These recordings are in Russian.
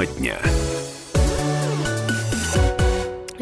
Тема дня.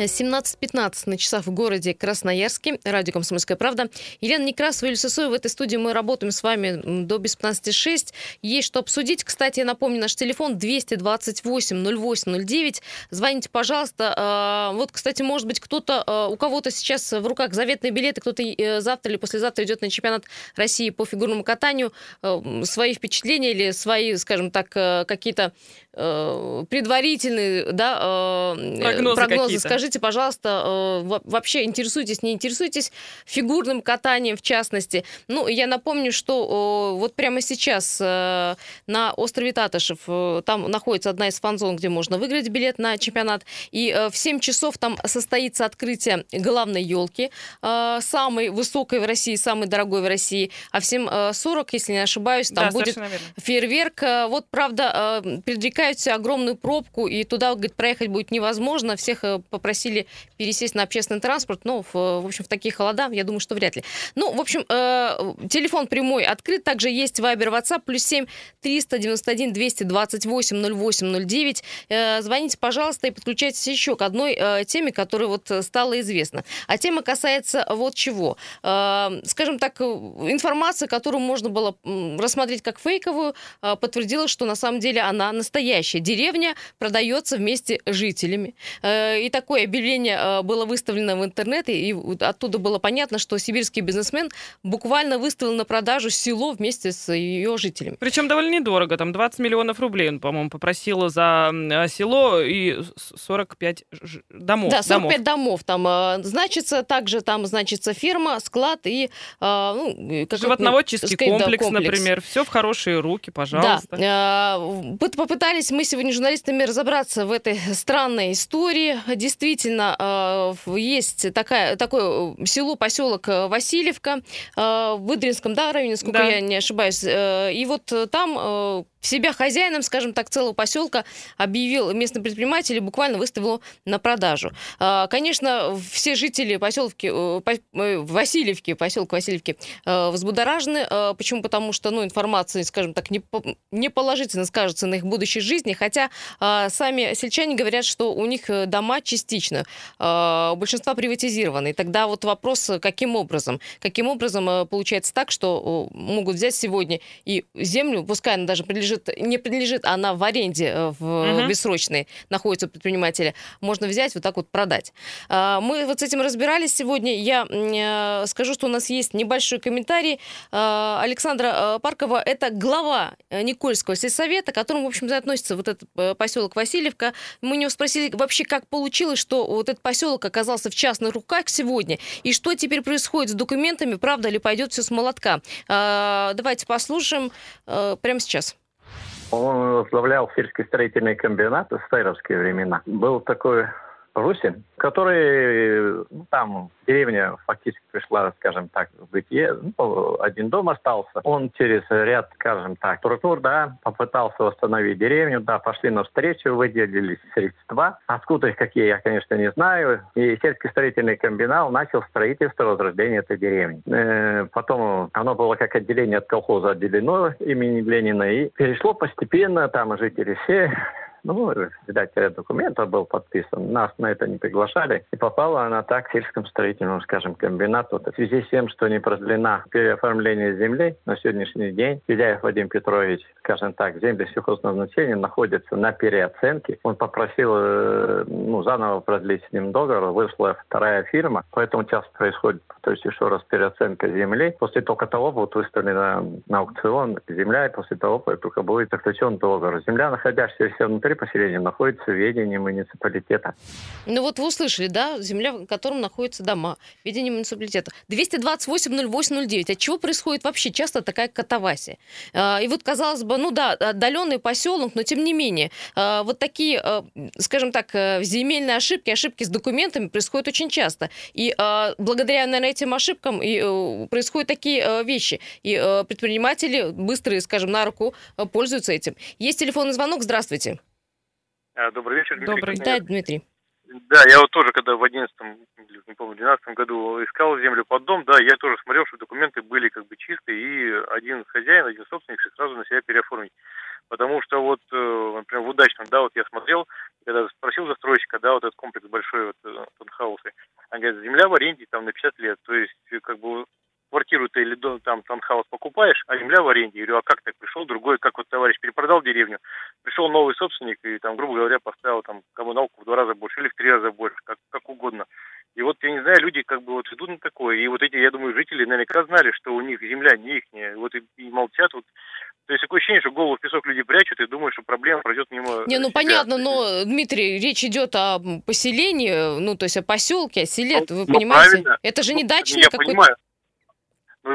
17.15 на часах в городе Красноярске. Радио «Комсомольская правда». Елена Некрасова, Юлия Сысоева. В этой студии мы работаем с вами до без 15.06. Есть что обсудить. Кстати, я напомню, наш телефон 228-08-09. Звоните, пожалуйста. А, вот, кстати, может быть, кто-то, а, у кого-то сейчас в руках заветные билеты, кто-то э, завтра или послезавтра идет на чемпионат России по фигурному катанию. А, свои впечатления или свои, скажем так, э, какие-то э, предварительные да, прогнозы, прогнозы скажите Скажите, пожалуйста, э, вообще интересуетесь, не интересуетесь фигурным катанием в частности? Ну, я напомню, что вот прямо сейчас э, на острове Татышев э, там находится одна из фан-зон, где можно выиграть билет на чемпионат. И в 7 часов там состоится открытие главной елки, самой высокой в России, самой дорогой в России. А в 7.40, если не ошибаюсь, там да, будет фейерверк. Вот, правда, предрекают огромную пробку, и туда, говорит, проехать будет невозможно. Всех попросили просили пересесть на общественный транспорт, но, в, в общем, в такие холода, я думаю, что вряд ли. Ну, в общем, э, телефон прямой открыт, также есть Вайбер, WhatsApp, плюс 7 391 228 08 09. Э, звоните, пожалуйста, и подключайтесь еще к одной э, теме, которая вот стала известна. А тема касается вот чего. Э, скажем так, информация, которую можно было рассмотреть как фейковую, э, подтвердила, что на самом деле она настоящая. Деревня продается вместе с жителями. Э, и такое объявление э, было выставлено в интернете, и оттуда было понятно, что сибирский бизнесмен буквально выставил на продажу село вместе с ее жителями. Причем довольно недорого, там 20 миллионов рублей он, по-моему, попросил за э, село и 45 домов. Да, 45 домов, домов там э, значится, также там значится ферма, склад и... Ну, Животноводческий сказать, комплекс, да, комплекс, например. Все в хорошие руки, пожалуйста. Да. Попытались мы сегодня журналистами разобраться в этой странной истории. Действительно, действительно э, есть такая, такое э, село, поселок э, Васильевка в Выдринском да, районе, сколько да. я не ошибаюсь. И вот там себя хозяином, скажем так, целого поселка объявил местный предприниматель и буквально выставил на продажу. Конечно, все жители поселки, Васильевки, поселка Васильевки, взбудоражены. Почему? Потому что, ну, информация, скажем так, не положительно скажется на их будущей жизни, хотя сами сельчане говорят, что у них дома частично, у большинства приватизированы. И тогда вот вопрос, каким образом? Каким образом получается так, что могут взять сегодня и землю, пускай она даже принадлежит не принадлежит, а она в аренде э, в угу. бессрочной находится у предпринимателя, можно взять вот так вот продать. А, мы вот с этим разбирались сегодня. Я э, скажу, что у нас есть небольшой комментарий а, Александра э, Паркова. Это глава Никольского сельсовета, к которому, в общем-то, относится вот этот поселок Васильевка. Мы у него спросили вообще, как получилось, что вот этот поселок оказался в частных руках сегодня, и что теперь происходит с документами, правда ли пойдет все с молотка. А, давайте послушаем прямо сейчас. Он возглавлял сельский строительный комбинат в стайровские времена. Был такой Русин, который ну, там деревня фактически пришла, скажем так, в бытие. Ну, один дом остался. Он через ряд, скажем так, структур, да, попытался восстановить деревню, да, пошли навстречу, выделили средства. Откуда их какие, я, конечно, не знаю. И сельский строительный комбинат начал строительство возрождения этой деревни. Э, потом оно было как отделение от колхоза отделено имени Ленина и перешло постепенно, там жители все ну, видать, ряд документов был подписан. Нас на это не приглашали. И попала она так к сельскому скажем, комбинату. В связи с тем, что не продлена переоформление земли на сегодняшний день, Федяев Вадим Петрович, скажем так, земли сельхозназначения находятся на переоценке. Он попросил э, ну, заново продлить с ним договор. Вышла вторая фирма. Поэтому сейчас происходит, то есть еще раз переоценка земли. После только того будет выставлена на аукцион земля, и после того только будет заключен договор. Земля, находящаяся внутри поселения находится в ведении муниципалитета. Ну вот вы услышали, да, земля, в котором находятся дома, в ведении муниципалитета. 228-08-09. От чего происходит вообще часто такая катавасия? А, и вот, казалось бы, ну да, отдаленный поселок, но тем не менее, а, вот такие, а, скажем так, э, земельные ошибки, ошибки с документами происходят очень часто. И благодаря, наверное, этим ошибкам и э, происходят такие э, вещи. И предприниматели быстрые, скажем, на руку пользуются этим. Есть телефонный звонок. Здравствуйте. А, добрый вечер, Дмитрий. Добрый, да, Дмитрий. Да, я вот тоже, когда в 11 не помню, в 12 году искал землю под дом, да, я тоже смотрел, что документы были как бы чистые, и один хозяин, один собственник сразу на себя переоформить. Потому что вот, э, например, в удачном, да, вот я смотрел, когда спросил застройщика, да, вот этот комплекс большой, вот, э, таунхаусы, он говорит, земля в аренде там на 50 лет, то есть, как бы, квартиру ты или дом, там таунхаус покупаешь, а земля в аренде. Я говорю, а как так пришел? Другой, как вот товарищ перепродал деревню, пришел новый собственник и там, грубо говоря, поставил там коммуналку в два раза больше или в три раза больше, как, как угодно. И вот, я не знаю, люди как бы вот идут на такое. И вот эти, я думаю, жители наверняка знали, что у них земля не их, вот и, и молчат. Вот. То есть такое ощущение, что голову в песок люди прячут и думают, что проблема пройдет мимо Не, ну себя. понятно, но, Дмитрий, речь идет о поселении, ну, то есть о поселке, о селе, Ну, вы ну, понимаете? правильно. Это же не Ну, дачный какой-то...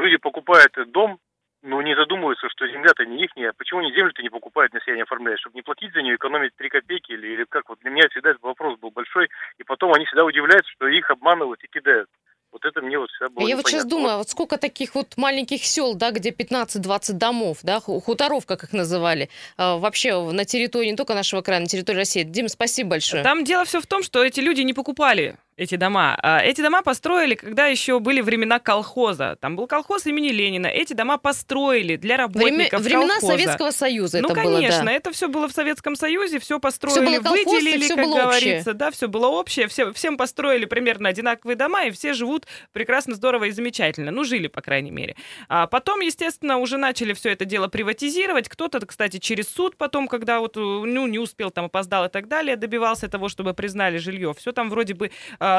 люди покупают дом, но не задумываются, что земля-то не их, почему они землю-то не покупают, на себя не оформляют, чтобы не платить за нее, экономить 3 копейки или, или как. Вот для меня всегда этот вопрос был большой, и потом они всегда удивляются, что их обманывают и кидают. Вот это мне вот всегда было Я вот сейчас думаю, а вот сколько таких вот маленьких сел, да, где 15-20 домов, да, ху- хуторов, как их называли, а, вообще на территории не только нашего края, на территории России. Дим, спасибо большое. Там дело все в том, что эти люди не покупали эти дома. А Эти дома построили, когда еще были времена колхоза. Там был колхоз имени Ленина. Эти дома построили для Время- работников времена колхоза. Советского Союза ну, это было, конечно, да. это все было в Советском Союзе, все построили, было колхоз, выделили, всё как было общее. говорится, да, все было общее, все, всем построили примерно одинаковые дома, и все живут прекрасно, здорово и замечательно. Ну, жили, по крайней мере. А потом, естественно, уже начали все это дело приватизировать. Кто-то, кстати, через суд потом, когда вот, э, ну, не успел, там, опоздал и так далее, добивался того, чтобы признали жилье. Все там вроде бы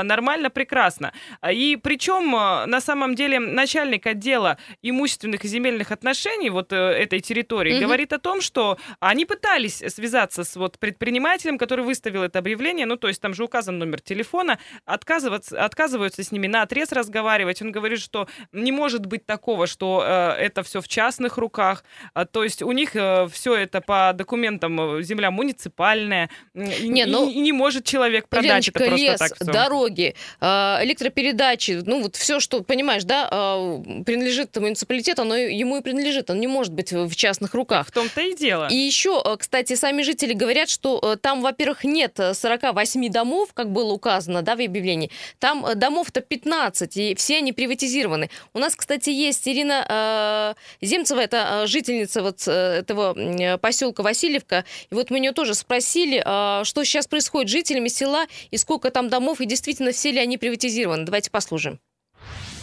нормально, прекрасно. А, И причем, э, на самом деле, начальник отдела имущественных и земельных отношений вот э, этой территории Мгм. говорит о том, что они пытались связаться с вот предпринимателем, который выставил это объявление, ну, то есть там же указан номер телефона, отказываться, отказываются с ними на отрез разговаривать. Он говорит, что не может быть такого, что э, это все в частных руках, А, то есть у них все это по документам э, земля муниципальная, и, Не, и- ну, и не может человек продать Леночка, это просто лес, так всё. Дороги, э, электропередачи, ну вот все, что, понимаешь, да, э, принадлежит муниципалитету, оно ему и принадлежит, он не может быть в частных руках. В том-то и дело. И еще, э, кстати, сами жители говорят, что там, во-первых, нет э, 48 домов, как было указано да, в объявлении. Там домов-то 15, и все они приватизированы. У нас, кстати, есть Ирина э, Земцева, это жительница вот э, этого э, поселка Васильевка. И вот мы у нее тоже спросили, э, что сейчас происходит с жителями села, и сколько там домов, и действительно все ли они приватизированы. Давайте послушаем.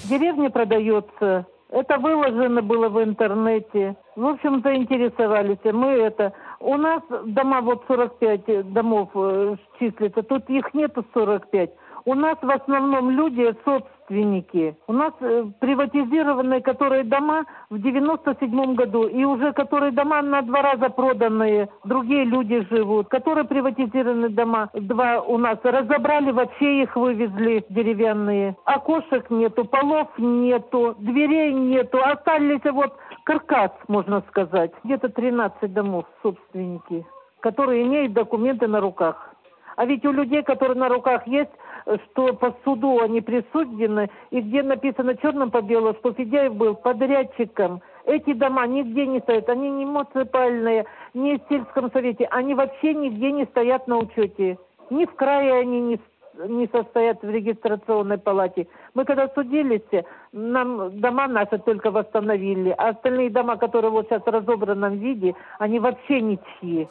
Деревня продается. Это выложено было в интернете. В общем, заинтересовались. Мы это... У нас дома, вот 45 домов э, числится. Тут их нету 45. У нас в основном люди собственники. У нас э, приватизированные, которые дома в 97 году. И уже которые дома на два раза проданные. Другие люди живут. Которые приватизированы дома. Два у нас разобрали, вообще их вывезли деревянные. Окошек нету, полов нету, дверей нету. Остались вот каркас, можно сказать. Где-то 13 домов собственники, которые имеют документы на руках. А ведь у людей, которые на руках есть, что по суду они присуждены, и где написано черным по белому, что Федяев был подрядчиком. Эти дома нигде не стоят, они не муниципальные, не в сельском совете, они вообще нигде не стоят на учете. Ни в крае они не, не состоят в регистрационной палате. Мы когда судились, нам дома наши только восстановили, а остальные дома, которые вот сейчас в разобранном виде, они вообще ничьи.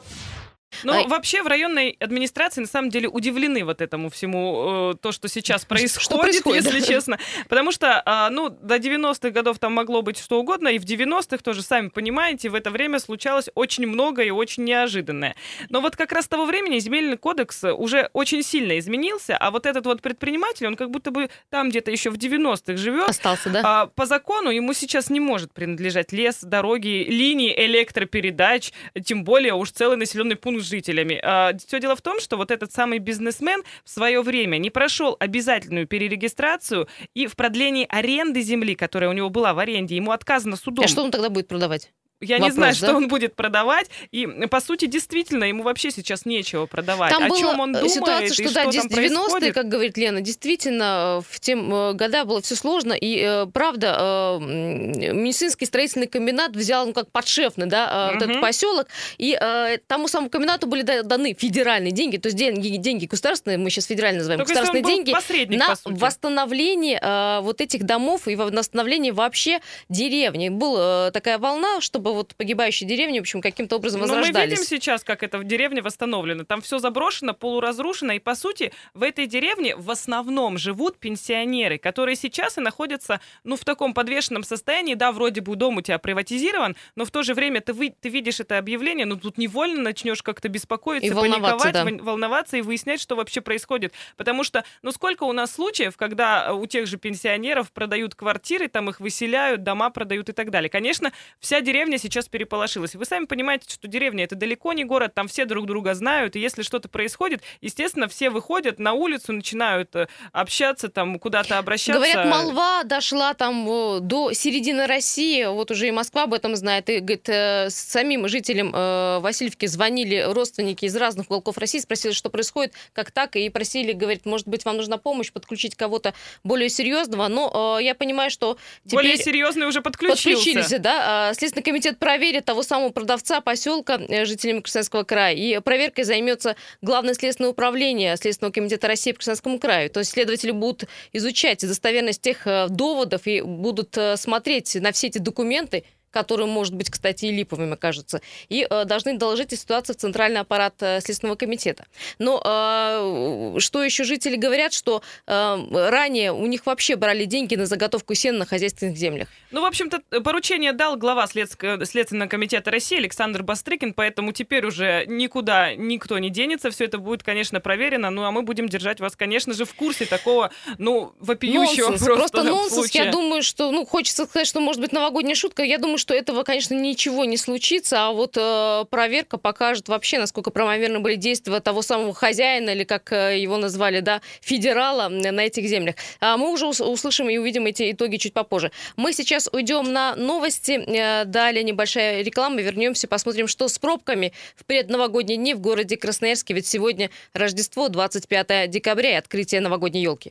Ну, Ай. вообще в районной администрации на самом деле удивлены вот этому всему, э, то, что сейчас происходит, происходит, если да. честно. Потому что, а, ну, до 90-х годов там могло быть что угодно, и в 90-х тоже, сами понимаете, в это время случалось очень много и очень неожиданное. Но вот как раз с того времени земельный кодекс уже очень сильно изменился, а вот этот вот предприниматель, он как будто бы там где-то еще в 90-х живет, Остался, да? а, по закону ему сейчас не может принадлежать лес, дороги, линии электропередач, тем более уж целый населенный пункт с жителями. Все дело в том, что вот этот самый бизнесмен в свое время не прошел обязательную перерегистрацию и в продлении аренды земли, которая у него была в аренде, ему отказано судом. А что он тогда будет продавать? Я не Вопрос, знаю, да? что он будет продавать. И, по сути, действительно, ему вообще сейчас нечего продавать. Там О чем он думает ситуация, и что да, что там 90-е, происходит? как говорит Лена, действительно, в те э, года было все сложно, и э, правда, э, медицинский строительный комбинат взял, ну, как подшефный, да, вот этот поселок, и тому самому комбинату были да- даны федеральные деньги, то есть деньги, деньги государственные, мы сейчас федерально называем, Только государственные деньги, на восстановление вот этих домов и во- восстановление вообще деревни. Была такая волна, чтобы чтобы вот погибающие деревни, в общем, каким-то образом Но мы возрождались. видим сейчас, как это в деревне восстановлено. Там все заброшено, полуразрушено, и по сути в этой деревне в основном живут пенсионеры, которые сейчас и находятся, ну, в таком подвешенном состоянии. Да, вроде бы дом у тебя приватизирован, но в то же время ты, вы, ты видишь это объявление, ну, тут невольно начнешь как-то беспокоиться, И волноваться, паниковать, да. волноваться и выяснять, что вообще происходит. Потому что, ну, сколько у нас случаев, когда э, у тех же пенсионеров продают квартиры, там их выселяют, дома продают и так далее. Конечно, вся деревня сейчас переполошилась. Вы сами понимаете, что деревня это далеко не город, там все друг друга знают, и если что-то происходит, естественно, все выходят на улицу, начинают э, общаться, там куда-то обращаться. Говорят, молва дошла там о, до середины России, вот уже и Москва об этом знает, и, говорит, э, с самим жителям э, Васильевки звонили родственники из разных уголков России, спросили, что происходит, как так, и просили, говорит, может быть, вам нужна помощь, подключить кого-то более серьезного, но э, я понимаю, что теперь... Более серьезный уже подключился. Подключились, да. А, Следственный комитет проверит того самого продавца поселка э, жителями Красноярского края. И проверкой займется Главное следственное управление Следственного комитета России по Красноярскому краю. То есть следователи будут изучать достоверность тех э, доводов и будут э, смотреть на все эти документы, которые, может быть, кстати, и липовыми кажутся, и э, должны доложить о ситуации в Центральный аппарат э, Следственного комитета. Но э, что еще жители говорят, что э, ранее у них вообще брали деньги на заготовку сена на хозяйственных землях. Ну, в общем-то, поручение дал глава Следск- Следственного комитета России Александр Бастрыкин, поэтому теперь уже никуда никто не денется. Все это будет, конечно, проверено. Ну, а мы будем держать вас, конечно же, в курсе такого, ну, вопиющего Нонсенс, просто, просто нонсенс. случая. Я думаю, что, ну, хочется сказать, что может быть новогодняя шутка. Я думаю, что этого, конечно, ничего не случится, а вот э, проверка покажет вообще, насколько правомерны были действия того самого хозяина, или как э, его назвали, да, федерала на этих землях. А мы уже ус- услышим и увидим эти итоги чуть попозже. Мы сейчас уйдем на новости, э, далее небольшая реклама, вернемся, посмотрим, что с пробками в предновогодние дни в городе Красноярске, ведь сегодня Рождество, 25 декабря и открытие новогодней елки.